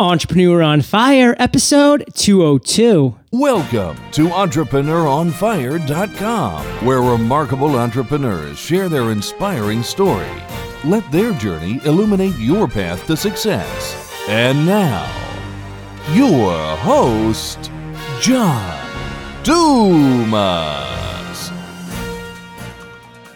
Entrepreneur on Fire, episode 202. Welcome to EntrepreneurOnFire.com, where remarkable entrepreneurs share their inspiring story. Let their journey illuminate your path to success. And now, your host, John Dumas.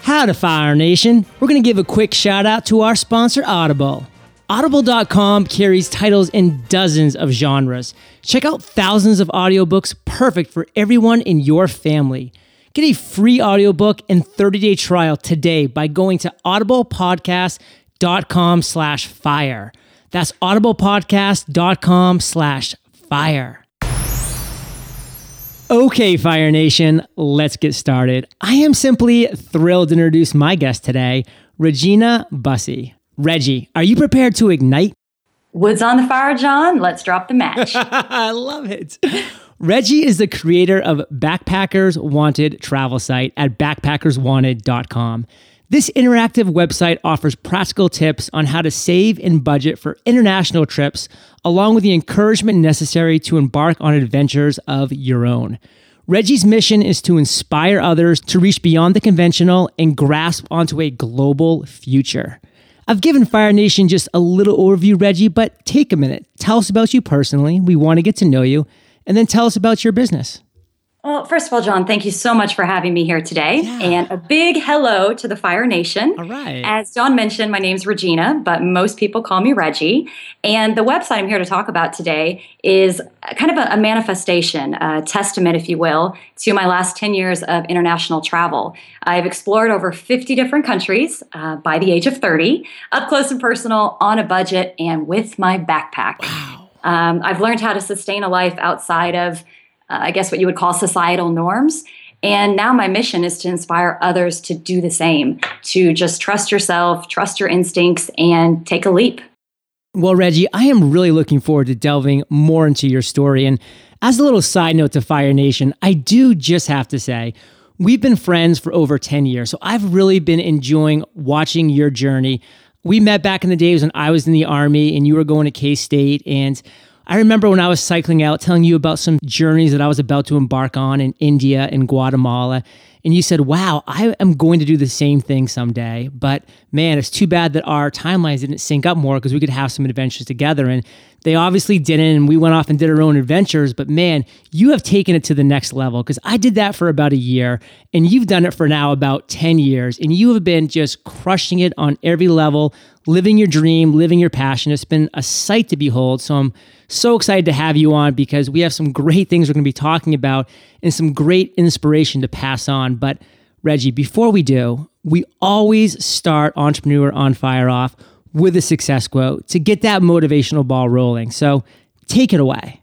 How to Fire Nation. We're going to give a quick shout out to our sponsor, Audible. Audible.com carries titles in dozens of genres. Check out thousands of audiobooks perfect for everyone in your family. Get a free audiobook and 30-day trial today by going to audiblepodcast.com slash fire. That's audiblepodcast.com slash fire. Okay, Fire Nation, let's get started. I am simply thrilled to introduce my guest today, Regina Busse. Reggie, are you prepared to ignite? Wood's on the fire, John. Let's drop the match. I love it. Reggie is the creator of Backpackers Wanted travel site at backpackerswanted.com. This interactive website offers practical tips on how to save and budget for international trips, along with the encouragement necessary to embark on adventures of your own. Reggie's mission is to inspire others to reach beyond the conventional and grasp onto a global future. I've given Fire Nation just a little overview, Reggie, but take a minute. Tell us about you personally. We want to get to know you, and then tell us about your business. Well, first of all, John, thank you so much for having me here today. Yeah. And a big hello to the Fire Nation. All right. As John mentioned, my name's Regina, but most people call me Reggie. And the website I'm here to talk about today is kind of a, a manifestation, a testament, if you will, to my last 10 years of international travel. I've explored over 50 different countries uh, by the age of 30, up close and personal, on a budget, and with my backpack. Wow. Um, I've learned how to sustain a life outside of uh, I guess what you would call societal norms. And now my mission is to inspire others to do the same, to just trust yourself, trust your instincts, and take a leap. Well, Reggie, I am really looking forward to delving more into your story. And as a little side note to Fire Nation, I do just have to say, we've been friends for over 10 years. So I've really been enjoying watching your journey. We met back in the days when I was in the Army and you were going to K State. And I remember when I was cycling out telling you about some journeys that I was about to embark on in India and Guatemala. And you said, wow, I am going to do the same thing someday. But man, it's too bad that our timelines didn't sync up more because we could have some adventures together. And they obviously didn't. And we went off and did our own adventures. But man, you have taken it to the next level because I did that for about a year and you've done it for now about 10 years. And you have been just crushing it on every level, living your dream, living your passion. It's been a sight to behold. So I'm so excited to have you on because we have some great things we're going to be talking about and some great inspiration to pass on. But Reggie, before we do, we always start Entrepreneur on Fire off with a success quote to get that motivational ball rolling. So take it away.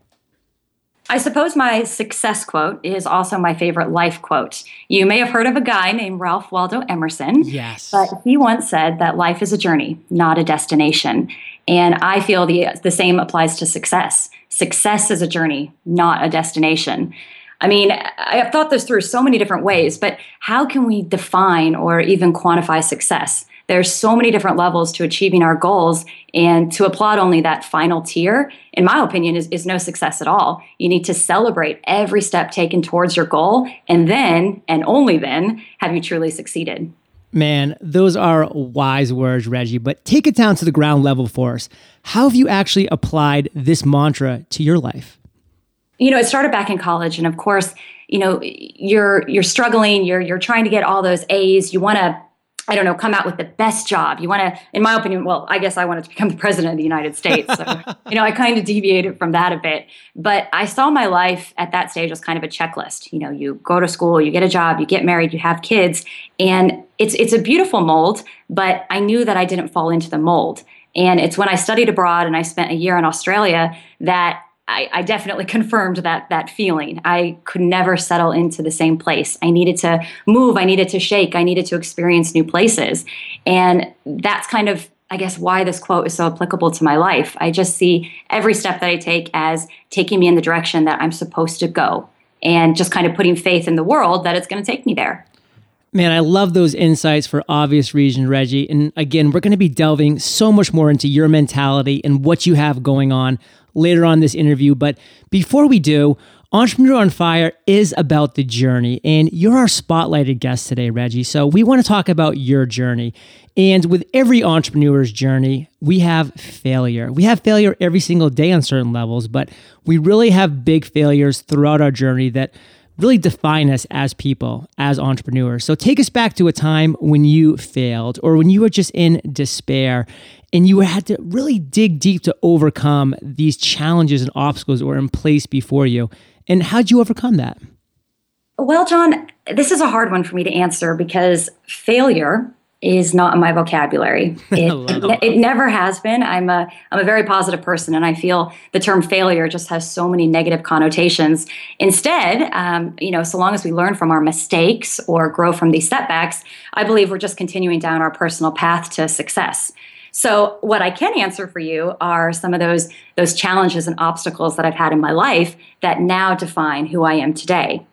I suppose my success quote is also my favorite life quote. You may have heard of a guy named Ralph Waldo Emerson. Yes. But he once said that life is a journey, not a destination. And I feel the, the same applies to success. Success is a journey, not a destination. I mean, I've thought this through so many different ways, but how can we define or even quantify success? There's so many different levels to achieving our goals, and to applaud only that final tier, in my opinion, is, is no success at all. You need to celebrate every step taken towards your goal, and then, and only then, have you truly succeeded. Man, those are wise words, Reggie, but take it down to the ground level for us. How have you actually applied this mantra to your life? You know, it started back in college and of course, you know, you're you're struggling, you're you're trying to get all those A's, you want to I don't know, come out with the best job. You want to, in my opinion, well, I guess I wanted to become the president of the United States. So, you know, I kind of deviated from that a bit. But I saw my life at that stage as kind of a checklist. You know, you go to school, you get a job, you get married, you have kids, and it's it's a beautiful mold. But I knew that I didn't fall into the mold. And it's when I studied abroad and I spent a year in Australia that I, I, definitely confirmed that that feeling. I could never settle into the same place. I needed to move. I needed to shake. I needed to experience new places, and that's kind of, I guess, why this quote is so applicable to my life. I just see every step that I take as taking me in the direction that I'm supposed to go, and just kind of putting faith in the world that it's going to take me there. Man, I love those insights for obvious reasons, Reggie. And again, we're going to be delving so much more into your mentality and what you have going on later on this interview. But before we do, Entrepreneur on Fire is about the journey, and you're our spotlighted guest today, Reggie. So we want to talk about your journey. And with every entrepreneur's journey, we have failure. We have failure every single day on certain levels, but we really have big failures throughout our journey that really define us as people, as entrepreneurs. So take us back to a time when you failed or when you were just in despair and you had to really dig deep to overcome these challenges and obstacles that were in place before you. And how'd you overcome that? Well, John, this is a hard one for me to answer because failure is not in my vocabulary. It, it, it, never has been. I'm a I'm a very positive person, and I feel the term failure just has so many negative connotations. Instead, um, you know, so long as we learn from our mistakes or grow from these setbacks, I believe we're just continuing down our personal path to success. So what I can answer for you are some of those those challenges and obstacles that I've had in my life that now define who I am today.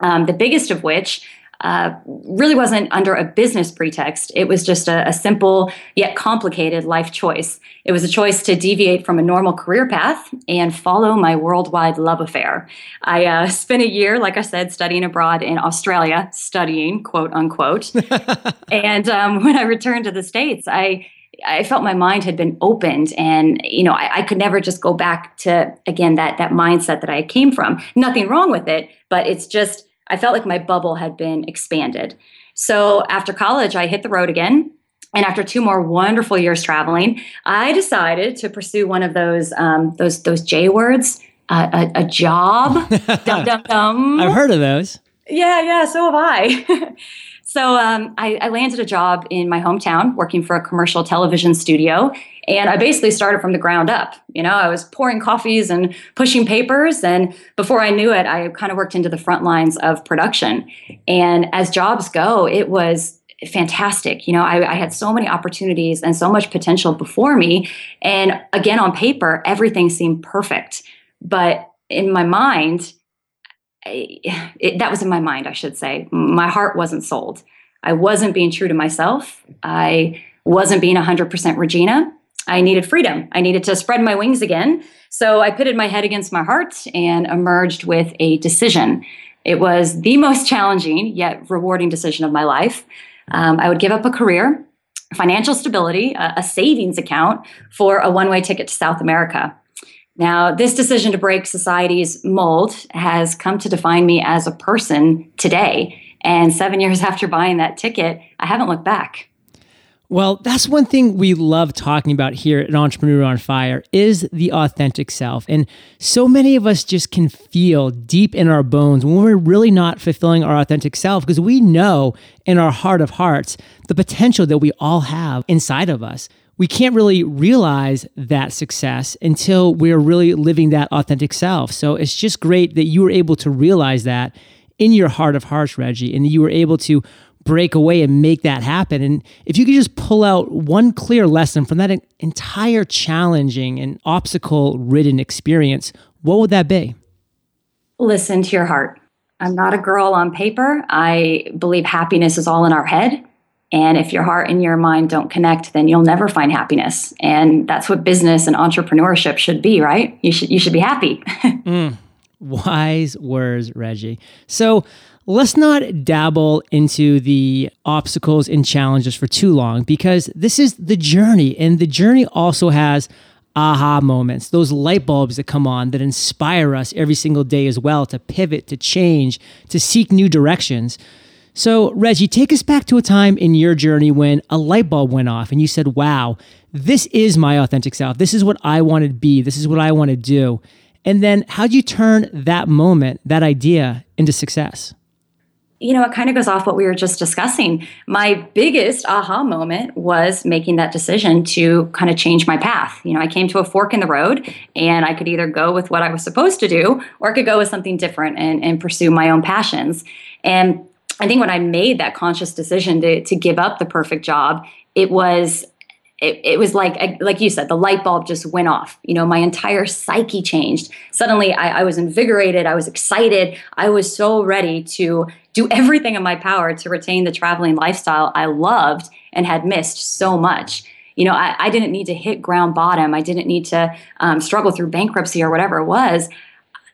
Um, the biggest of which uh, really wasn't under a business pretext. It was just a, a, simple yet complicated life choice. It was a choice to deviate from a normal career path and follow my worldwide love affair. I uh, spent a year, like I said, studying abroad in Australia, studying, quote unquote. and um, when I returned to the States, I I felt my mind had been opened, and you know, I, I, could never just go back to again that that mindset that I came from. Nothing wrong with it, but it's just I felt like my bubble had been expanded. So after college, I hit the road again. And after two more wonderful years traveling, I decided to pursue one of those um, those those J words, uh, a, a, job. dum, dum, dum. I've heard of those. Yeah, yeah. So have I. So um, I, I, landed a job in my hometown working for a commercial television studio. And I basically started from the ground up. You know, I was pouring coffees and pushing papers. And before I knew it, I kind of worked into the front lines of production. And as jobs go, it was fantastic. You know, I, I had so many opportunities and so much potential before me. And again, on paper, everything seemed perfect. But in my mind, it, that was in my mind, I should say. My heart wasn't sold. I wasn't being true to myself. I wasn't being 100% Regina. I needed freedom. I needed to spread my wings again. So I pitted my head against my heart and emerged with a decision. It was the most challenging yet rewarding decision of my life. Um, I would give up a career, financial stability, a, a savings account for a one way ticket to South America. Now, this decision to break society's mold has come to define me as a person today. And seven years after buying that ticket, I haven't looked back. Well, that's one thing we love talking about here at Entrepreneur on Fire is the authentic self. And so many of us just can feel deep in our bones when we're really not fulfilling our authentic self because we know in our heart of hearts the potential that we all have inside of us we can't really realize that success until we're really living that authentic self. So it's just great that you were able to realize that in your heart of hearts, Reggie, and you were able to break away and make that happen. And if you could just pull out one clear lesson from that entire challenging and obstacle ridden experience, what would that be? Listen to your heart. I'm not a girl on paper. I believe happiness is all in our head. And if your heart and your mind don't connect, then you'll never find happiness. And that's what business and entrepreneurship should be, right? You should you should be happy. mm, wise words, Reggie. So let's not dabble into the obstacles and challenges for too long because this is the journey, and the journey also has aha moments, those light bulbs that come on that inspire us every single day as well to pivot, to change, to seek new directions. So, Reggie, take us back to a time in your journey when a light bulb went off and you said, wow, this is my authentic self. This is what I want to be. This is what I want to do. And then how'd you turn that moment, that idea into success? You know, it kind of goes off what we were just discussing. My biggest aha moment was making that decision to kind of change my path. You know, I came to a fork in the road and I could either go with what I was supposed to do or I could go with something different and, and pursue my own passions. And I think when I made that conscious decision to to give up the perfect job, it was it, it was like like you said, the light bulb just went off. You know, my entire psyche changed. Suddenly, I, I was invigorated. I was excited. I was so ready to do everything in my power to retain the traveling lifestyle I loved and had missed so much You know, I, I didn't need to hit ground bottom. I didn't need to um, struggle through bankruptcy or whatever it was.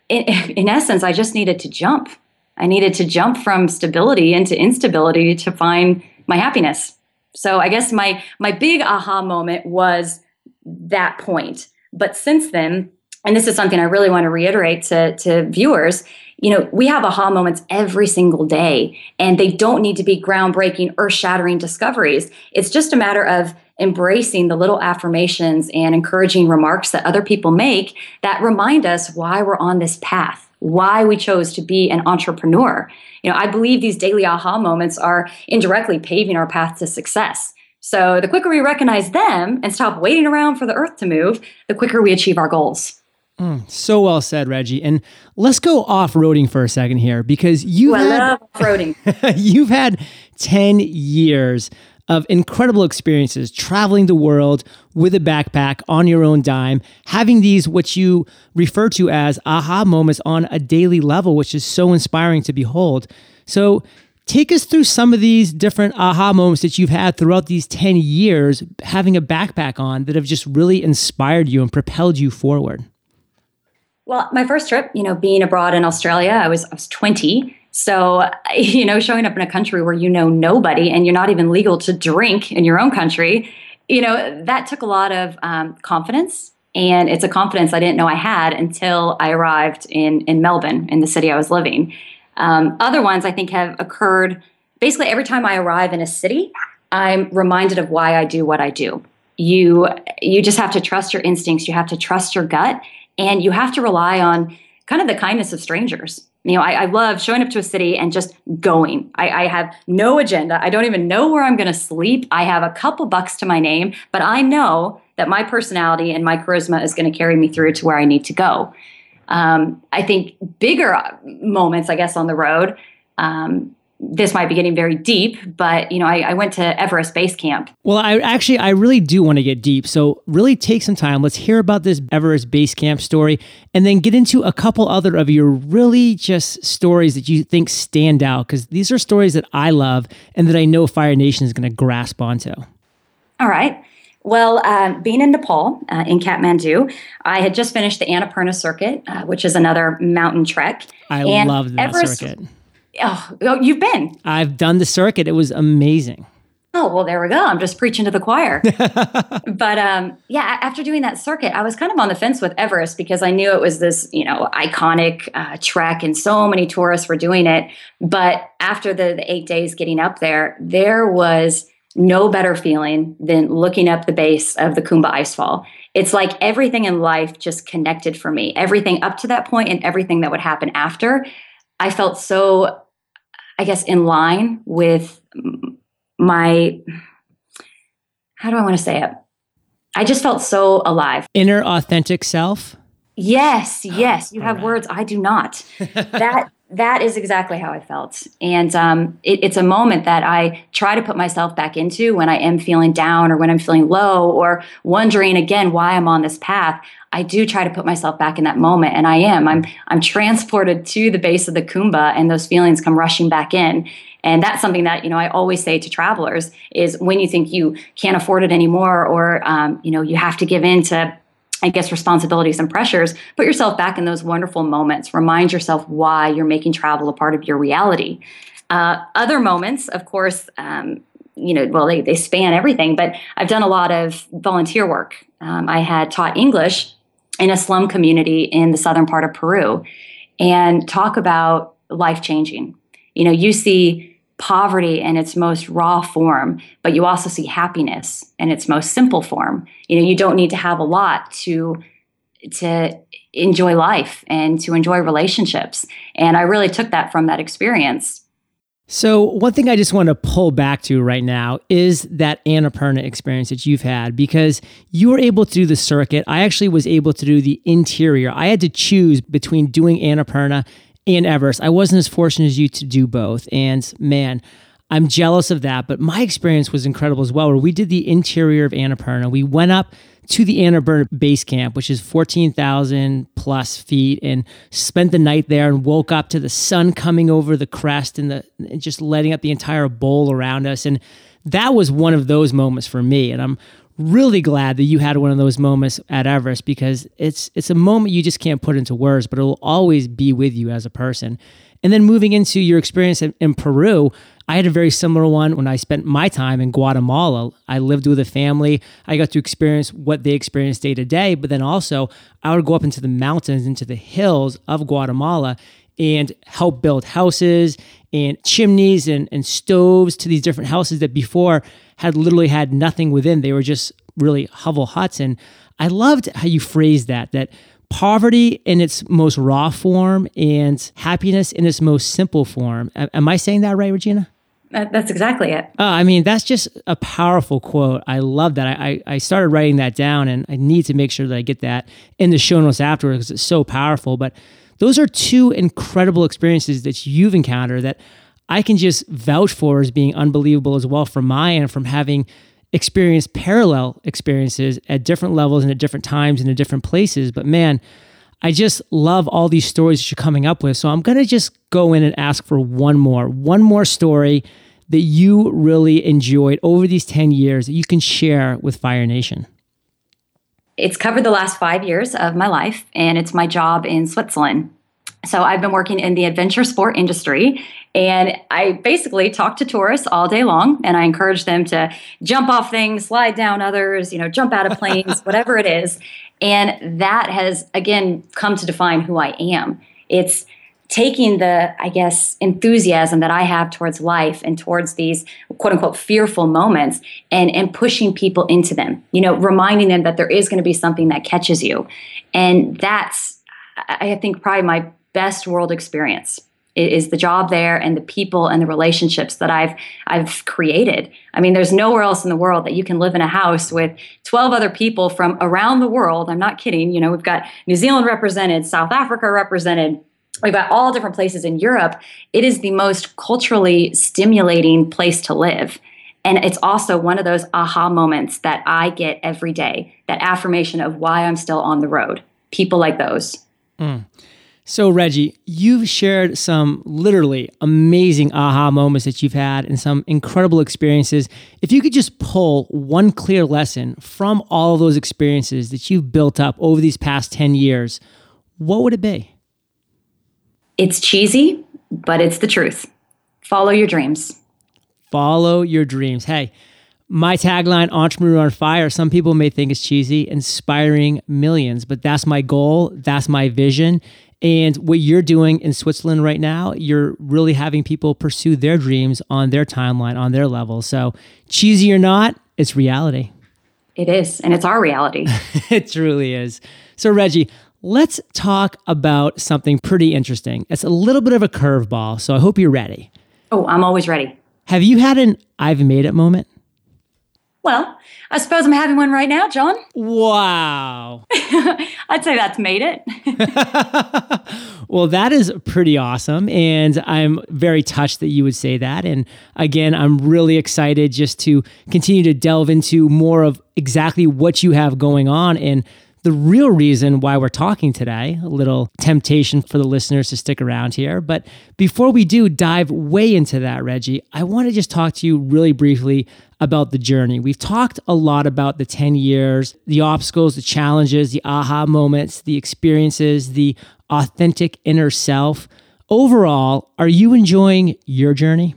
In, in essence, I just needed to jump. I needed to jump from stability into instability to find my happiness. So I guess my my big aha moment was that point. But since then, and this is something I really want to reiterate to, to viewers, you know, we have aha moments every single day, and they don't need to be groundbreaking, earth shattering discoveries. It's just a matter of embracing the little affirmations and encouraging remarks that other people make that remind us why we're on this path, why we chose to be an entrepreneur. You know, I believe these daily aha moments are indirectly paving our path to success. So the quicker we recognize them and stop waiting around for the earth to move, the quicker we achieve our goals. Mm, so well said, Reggie. And let's go off roading for a second here because you I love roading. you've had 10 years of incredible experiences traveling the world with a backpack on your own dime, having these, what you refer to as aha moments on a daily level, which is so inspiring to behold. So, take us through some of these different aha moments that you've had throughout these 10 years having a backpack on that have just really inspired you and propelled you forward. Well, my first trip, you know, being abroad in Australia, I was I was 20. So, you know, showing up in a country where you know nobody and you're not even legal to drink in your own country, you know, that took a lot of um, confidence. And it's a confidence I didn't know I had until I arrived in, in Melbourne, in the city I was living. Um, other ones I think have occurred basically every time I arrive in a city, I'm reminded of why I do what I do. You you just have to trust your instincts, you have to trust your gut, and you have to rely on kind of the kindness of strangers. You know, I, I love showing up to a city and just going. I, I have no agenda. I don't even know where I'm going to sleep. I have a couple bucks to my name, but I know that my personality and my charisma is going to carry me through to where I need to go. Um, I think bigger moments, I guess, on the road. Um, this might be getting very deep, but you know, I, I, went to Everest Base Camp. Well, I actually, I really do want to get deep. So, really take some time. Let's hear about this Everest Base Camp story, and then get into a couple other of your really just stories that you think stand out, because these are stories that I love and that I know Fire Nation is going to grasp onto. All right. Well, um, being in Nepal, uh, in Kathmandu, I had just finished the Annapurna circuit, uh, which is another mountain trek. I love that Everest, circuit Oh, you've been. I've done the circuit. It was amazing. Oh, well, there we go. I'm just preaching to the choir. but um, yeah, after doing that circuit, I was kind of on the fence with Everest because I knew it was this, you know, iconic uh, trek and so many tourists were doing it. But after the, the eight days getting up there, there was no better feeling than looking up the base of the Khumbu Icefall. It's like everything in life just connected for me. Everything up to that point and everything that would happen after. I felt so I guess, in line with my, how do I want to say it? I just felt so alive. Inner authentic self? Yes, yes. You have right. words. I do not. that that is exactly how I felt. And um, it, it's a moment that I try to put myself back into when I am feeling down or when I'm feeling low or wondering again why I'm on this path. I do try to put myself back in that moment, and I am. I'm I'm transported to the base of the Khumbu, and those feelings come rushing back in. And that's something that you know I always say to travelers is when you think you can't afford it anymore, or um, you know you have to give in to I guess, responsibilities and pressures, put yourself back in those wonderful moments. Remind yourself why you're making travel a part of your reality. Uh, other moments, of course, um, you know, well, they, they span everything, but I've done a lot of volunteer work. Um, I had taught English in a slum community in the southern part of Peru and talk about life changing. You know, you see poverty in its most raw form, but you also see happiness in its most simple form. You know, you don't need to have a lot to to enjoy life and to enjoy relationships. And I really took that from that experience. So, one thing I just want to pull back to right now is that Annapurna experience that you've had because you were able to do the circuit. I actually was able to do the interior. I had to choose between doing Annapurna and Everest. I wasn't as fortunate as you to do both. And man, I'm jealous of that. But my experience was incredible as well, where we did the interior of Annapurna. We went up to the Annapurna base camp, which is 14,000 plus feet, and spent the night there and woke up to the sun coming over the crest and, the, and just letting up the entire bowl around us. And that was one of those moments for me. And I'm really glad that you had one of those moments at Everest because it's it's a moment you just can't put into words, but it will always be with you as a person. And then moving into your experience in, in, Peru, I had a very similar one when I spent my time in Guatemala. I lived with a family. I got to experience what they experienced day to day, but then also I would go up into the mountains, into the hills of Guatemala and help build houses and chimneys and, and stoves to these different houses that before had literally had nothing within. They were just really hovel huts. And I loved how you phrased that, that poverty in its most raw form and happiness in its most simple form. Am I saying that right, Regina? That's exactly it. Uh, I mean, that's just a powerful quote. I love that. I, I started writing that down and I need to make sure that I get that in the show notes afterwards because it's so powerful. But those are two incredible experiences that you've encountered that I can just vouch for as being unbelievable as well from my end, from having experienced parallel experiences at different levels and at different times and at different places. But man, I just love all these stories that you're coming up with. So I'm going to just go in and ask for one more, one more story that you really enjoyed over these 10 years that you can share with Fire Nation. It's covered the last five years of my life, and it's my job in Switzerland. So I've been working in the adventure sport industry and I basically talk to tourists all day long and I encourage them to jump off things, slide down others, you know, jump out of planes, whatever it is. And that has again come to define who I am. It's taking the, I guess, enthusiasm that I have towards life and towards these quote unquote fearful moments and, and pushing people into them, you know, reminding them that there is going to be something that catches you. And that's, I think, probably my best world experience is the job there and the people and the relationships that I've I've created. I mean, there's nowhere else in the world that you can live in a house with 12 other people from around the world. I'm not kidding. You know, we've got New Zealand represented, South Africa represented, we've got all different places in Europe. It is the most culturally stimulating place to live. And it's also one of those aha moments that I get every day, that affirmation of why I'm still on the road. People like those. Mm. So, Reggie, you've shared some literally amazing aha moments that you've had and some incredible experiences. If you could just pull one clear lesson from all of those experiences that you've built up over these past 10 years, what would it be? It's cheesy, but it's the truth. Follow your dreams. Follow your dreams. Hey, my tagline, Entrepreneur on Fire, some people may think it's cheesy, inspiring millions, but that's my goal. That's my vision. And what you're doing in Switzerland right now, you're really having people pursue their dreams on their timeline, on their level. So, cheesy or not, it's reality. It is. And it's our reality. it truly is. So, Reggie, let's talk about something pretty interesting. It's a little bit of a curveball. So, I hope you're ready. Oh, I'm always ready. Have you had an I've made it moment? Well, I suppose I'm having one right now, John. Wow. I'd say that's made it. well, that is pretty awesome. And I'm very touched that you would say that. And again, I'm really excited just to continue to delve into more of exactly what you have going on and the real reason why we're talking today. A little temptation for the listeners to stick around here. But before we do dive way into that, Reggie, I want to just talk to you really briefly about the journey. We've talked a lot about the 10 years, the obstacles, the challenges, the aha moments, the experiences, the authentic inner self. Overall, are you enjoying your journey?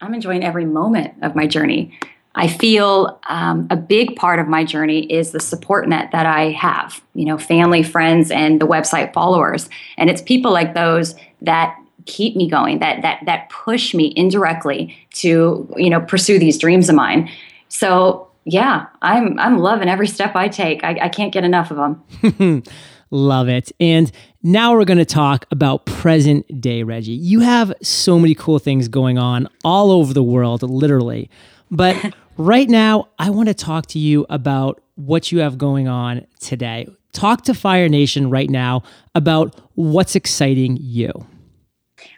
I'm enjoying every moment of my journey. I feel um, a big part of my journey is the support net that I have, you know, family, friends, and the website followers. And it's people like those that keep me going, that that that push me indirectly to, you know, pursue these dreams of mine. So yeah, I'm I'm loving every step I take. I, I can't get enough of them. Love it. And now we're going to talk about present day, Reggie. You have so many cool things going on all over the world, literally. But Right now, I want to talk to you about what you have going on today. Talk to Fire Nation right now about what's exciting you.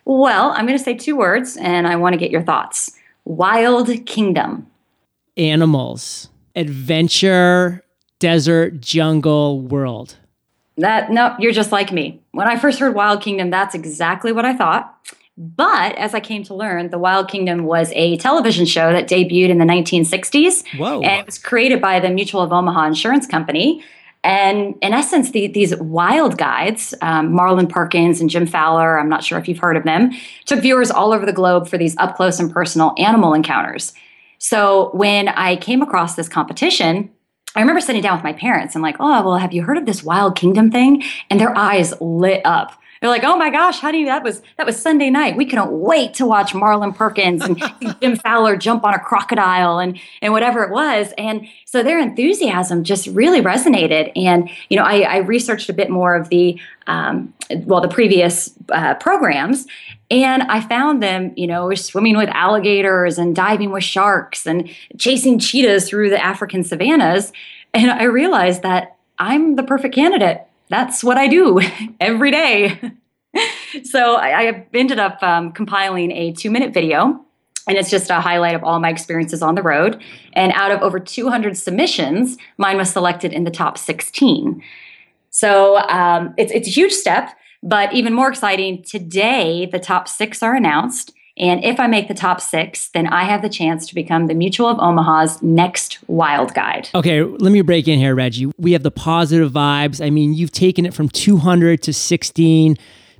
Well, I'm going to say two words and I want to get your thoughts Wild Kingdom. Animals, adventure, desert, jungle, world. That, no, you're just like me. When I first heard Wild Kingdom, that's exactly what I thought. But as I came to learn, The Wild Kingdom was a television show that debuted in the 1960s. Whoa. And it was created by the Mutual of Omaha Insurance Company. And in essence, the, these wild guides, um, Marlin Perkins and Jim Fowler, I'm not sure if you've heard of them, took viewers all over the globe for these up close and personal animal encounters. So when I came across this competition, I remember sitting down with my parents and like, oh, well, have you heard of this Wild Kingdom thing? And their eyes lit up. They're like, oh my gosh, how do you? That was that was Sunday night. We couldn't wait to watch Marlin Perkins and Jim Fowler jump on a crocodile and and whatever it was. And so their enthusiasm just really resonated. And you know, I, I researched a bit more of the um, well, the previous uh, programs, and I found them, you know, swimming with alligators and diving with sharks and chasing cheetahs through the African savannas. And I realized that I'm the perfect candidate that's what I do every day. so I, I, ended up um, compiling a two minute video. And it's just a highlight of all my experiences on the road. And out of over 200 submissions, mine was selected in the top 16. So um, it's, it's a huge step. But even more exciting, today the top six are announced. And if I make the top six, then I have the chance to become the Mutual of Omaha's next wild guide. Okay, let me break in here, Reggie. We have the positive vibes. I mean, you've taken it from 200 to 16.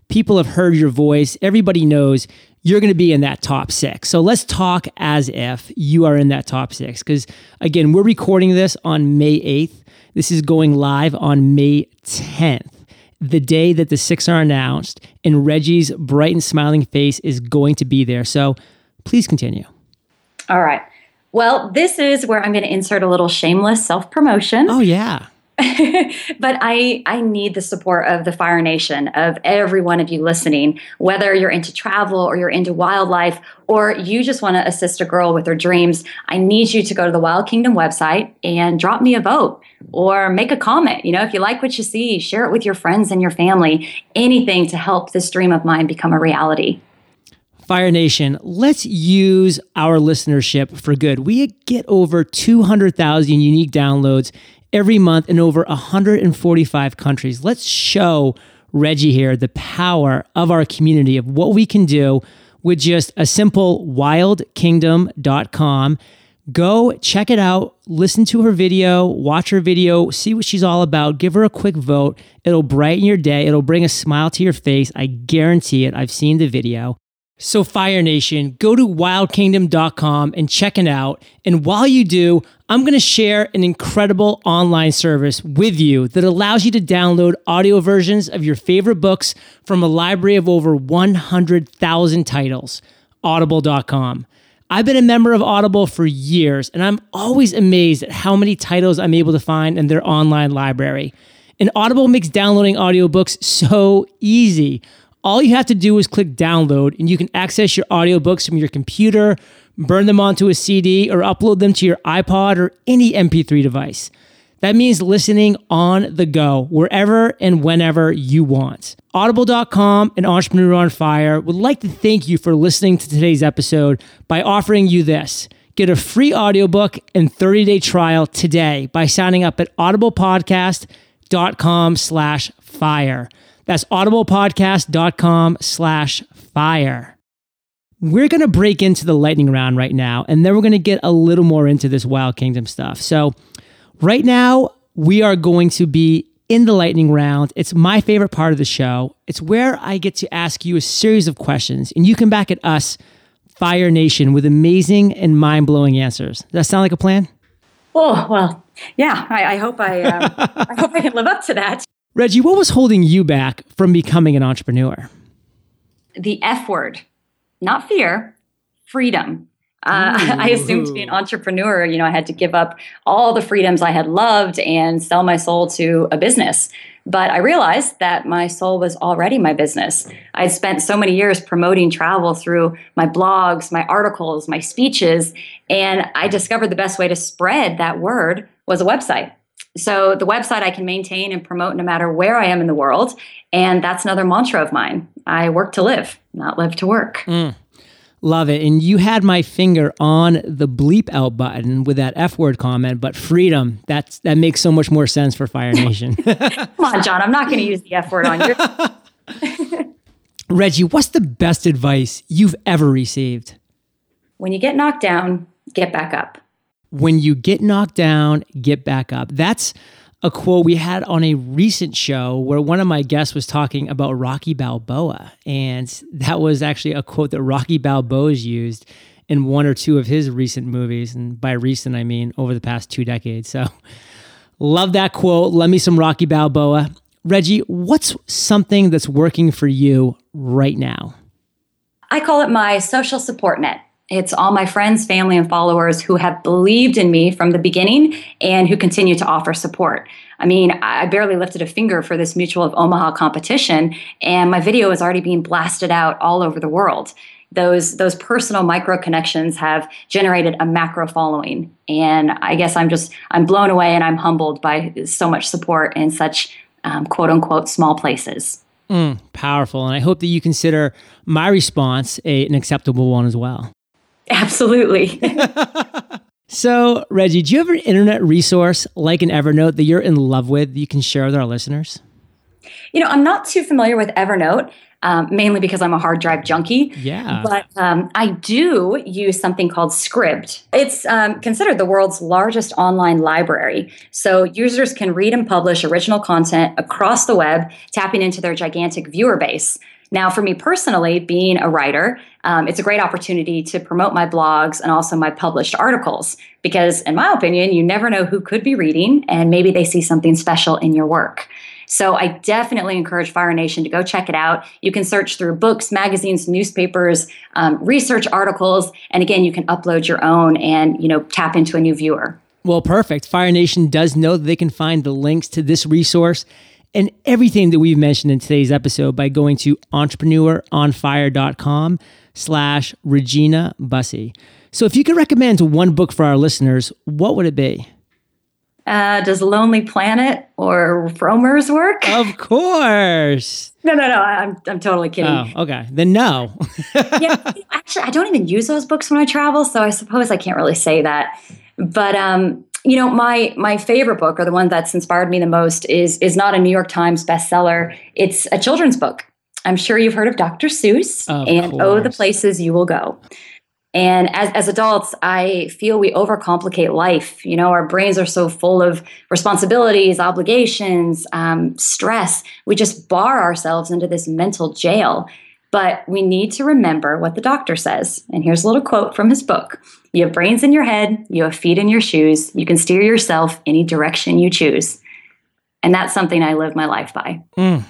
People have heard your voice. Everybody knows you're going to be in that top six. So let's talk as if you are in that top six. Because again, we're recording this on May 8th. This is going live on May 10th the day that the six are announced, and Reggie's bright and smiling face is going to be there. So please continue. All right. Well, this is where I'm going to insert a little shameless self promotion. Oh, yeah. but I I need the support of the Fire Nation, of every one of you listening, whether you're into travel or you're into wildlife or you just want to assist a girl with her dreams. I need you to go to the Wild Kingdom website and drop me a vote or make a comment. You know, if you like what you see, share it with your friends and your family. Anything to help this dream of mine become a reality. Fire Nation, let's use our listenership for good. We get over 200,000 unique downloads every month in over 145 countries. Let's show Reggie here the power of our community, of what we can do with just a simple wildkingdom.com. Go check it out, listen to her video, watch her video, see what she's all about, give her a quick vote. It'll brighten your day, it'll bring a smile to your face. I guarantee it. I've seen the video. So, Fire Nation, go to wildkingdom.com and check it out. And while you do, I'm going to share an incredible online service with you that allows you to download audio versions of your favorite books from a library of over 100,000 titles. Audible.com. I've been a member of Audible for years, and I'm always amazed at how many titles I'm able to find in their online library. And Audible makes downloading audiobooks so easy. All you have to do is click download, and you can access your audiobooks from your computer, burn them onto a CD, or upload them to your iPod or any MP3 device. That means listening on the go, wherever and whenever you want. Audible.com and Entrepreneur on Fire would like to thank you for listening to today's episode by offering you this. Get a free audiobook and 30-day trial today by signing up at audiblepodcast.com slash fire. That's audiblepodcast.com slash fire. We're going to break into the lightning round right now, and then we're going to get a little more into this Wild Kingdom stuff. So, right now, we are going to be in the lightning round. It's my favorite part of the show. It's where I get to ask you a series of questions, and you come back at us, Fire Nation, with amazing and mind blowing answers. Does that sound like a plan? Oh, well, yeah, I, I hope I, um, I hope I can live up to that. Reggie, what was holding you back from becoming an entrepreneur? The F word, not fear, freedom. Uh, I assumed to be an entrepreneur, you know, I had to give up all the freedoms I had loved and sell my soul to a business. But I realized that my soul was already my business. I had spent so many years promoting travel through my blogs, my articles, my speeches, and I discovered the best way to spread that word was a website. So the website I can maintain and promote no matter where I am in the world. And that's another mantra of mine. I work to live, not live to work. Mm, love it. And you had my finger on the bleep out button with that F word comment, but freedom, that's that makes so much more sense for Fire Nation. Come on, John. I'm not going to use the F word on you. Reggie, what's the best advice you've ever received? When you get knocked down, get back up. When you get knocked down, get back up. That's a quote we had on a recent show where one of my guests was talking about Rocky Balboa. And that was actually a quote that Rocky Balboa's used in one or two of his recent movies. And by recent, I mean over the past two decades. So love that quote. Let me some Rocky Balboa. Reggie, what's something that's working for you right now? I call it my social support net. It's all my friends, family, and followers who have believed in me from the beginning and who continue to offer support. I mean, I barely lifted a finger for this Mutual of Omaha competition, and my video is already being blasted out all over the world. Those those personal micro connections have generated a macro following, and I guess I'm just I'm blown away and I'm humbled by so much support in such um, quote unquote small places. Mm, powerful, and I hope that you consider my response a, an acceptable one as well. Absolutely. so, Reggie, do you have an internet resource like an Evernote that you're in love with that you can share with our listeners? You know, I'm not too familiar with Evernote. Um, mainly because I'm a hard drive junkie. Yeah. But um, I do use something called Scribd. It's um, considered the world's largest online library. So users can read and publish original content across the web, tapping into their gigantic viewer base. Now, for me personally, being a writer, um, it's a great opportunity to promote my blogs and also my published articles because, in my opinion, you never know who could be reading and maybe they see something special in your work. So I definitely encourage Fire Nation to go check it out. You can search through books, magazines, newspapers, um, research articles, and again, you can upload your own and you know tap into a new viewer. Well, perfect. Fire Nation does know that they can find the links to this resource and everything that we've mentioned in today's episode by going to entrepreneuronfire.com slash Regina Busse. So if you could recommend one book for our listeners, what would it be? Uh, does Lonely Planet or Frommer's work? Of course. no, no, no. I'm, I'm totally kidding. Oh, okay. Then no. yeah, actually, I don't even use those books when I travel, so I suppose I can't really say that. But um, you know my my favorite book or the one that's inspired me the most is is not a new york times bestseller. It's a children's book. I'm sure you've heard of dr seuss of and course. oh the places you will go. And as, as adults i feel we overcomplicate life. You know our brains are so full of responsibilities obligations um, stress. We just bar ourselves into this mental jail but we need to remember what the doctor says. And here's a little quote from his book You have brains in your head, you have feet in your shoes, you can steer yourself any direction you choose. And that's something I live my life by. Mm,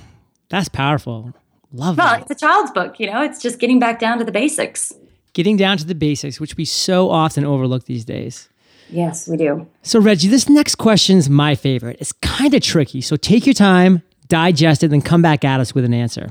that's powerful. Love it. well, that. it's a child's book, you know, it's just getting back down to the basics. Getting down to the basics, which we so often overlook these days. Yes, we do. So, Reggie, this next question is my favorite. It's kind of tricky. So, take your time, digest it, then come back at us with an answer.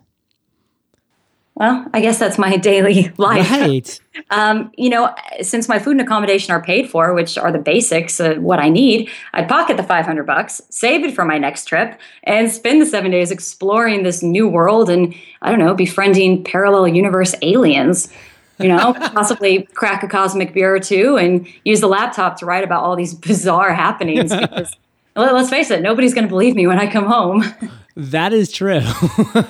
Well, I guess that's my daily life. Right. um, you know, since my food and accommodation are paid for, which are the basics of what I need, I'd pocket the 500 bucks, save it for my next trip, and spend the seven days exploring this new world and, I don't know, befriending parallel universe aliens. You know, possibly crack a cosmic beer or two and use the laptop to write about all these bizarre happenings because let's face it, nobody's going to believe me when I come home. That is true.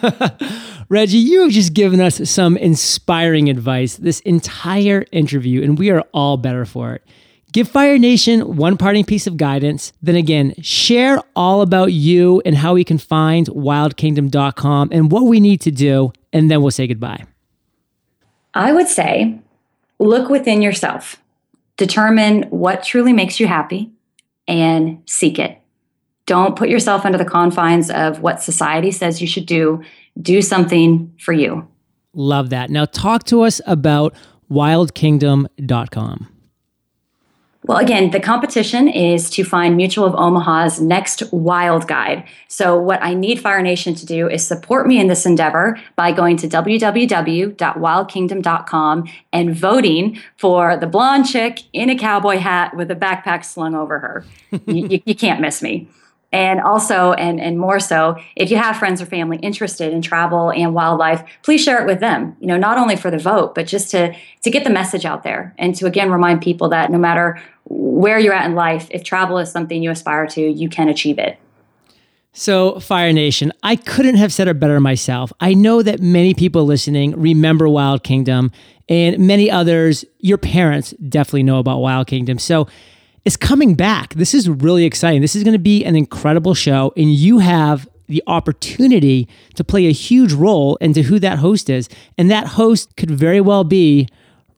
Reggie, you have just given us some inspiring advice this entire interview, and we are all better for it. Give Fire Nation one parting piece of guidance. Then again, share all about you and how we can find wildkingdom.com and what we need to do, and then we'll say goodbye. I would say look within yourself, determine what truly makes you happy, and seek it. Don't put yourself under the confines of what society says you should do. Do something for you. Love that. Now, talk to us about wildkingdom.com. Well, again, the competition is to find Mutual of Omaha's next wild guide. So, what I need Fire Nation to do is support me in this endeavor by going to www.wildkingdom.com and voting for the blonde chick in a cowboy hat with a backpack slung over her. you, you, you can't miss me. And also, and, and more so, if you have friends or family interested in travel and wildlife, please share it with them. You know, not only for the vote, but just to to get the message out there and to again remind people that no matter where you're at in life, if travel is something you aspire to, you can achieve it. So, Fire Nation, I couldn't have said it better myself. I know that many people listening remember Wild Kingdom, and many others, your parents definitely know about Wild Kingdom. So, it's coming back. This is really exciting. This is going to be an incredible show, and you have the opportunity to play a huge role into who that host is. And that host could very well be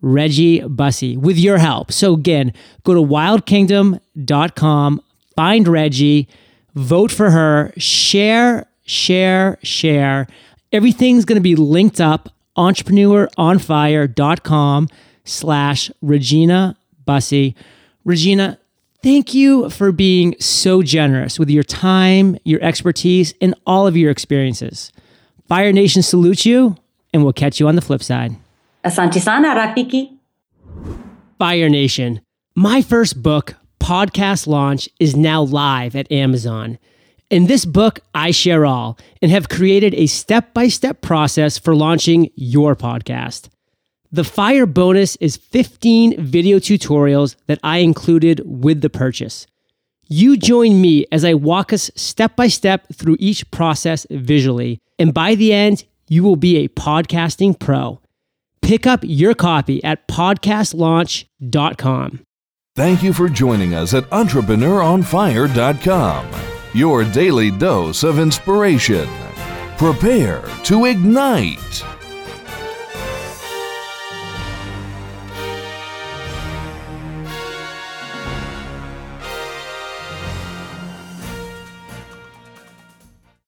Reggie Busse with your help. So, again, go to wildkingdom.com, find Reggie, vote for her, share, share, share. Everything's going to be linked up entrepreneuronfire.com slash Regina Busse. Regina, thank you for being so generous with your time, your expertise, and all of your experiences. Fire Nation salutes you, and we'll catch you on the flip side. Asante sana, Rafiki. Fire Nation, my first book, Podcast Launch, is now live at Amazon. In this book, I share all and have created a step by step process for launching your podcast. The Fire bonus is 15 video tutorials that I included with the purchase. You join me as I walk us step by step through each process visually, and by the end, you will be a podcasting pro. Pick up your copy at podcastlaunch.com. Thank you for joining us at EntrepreneuronFire.com, your daily dose of inspiration. Prepare to ignite.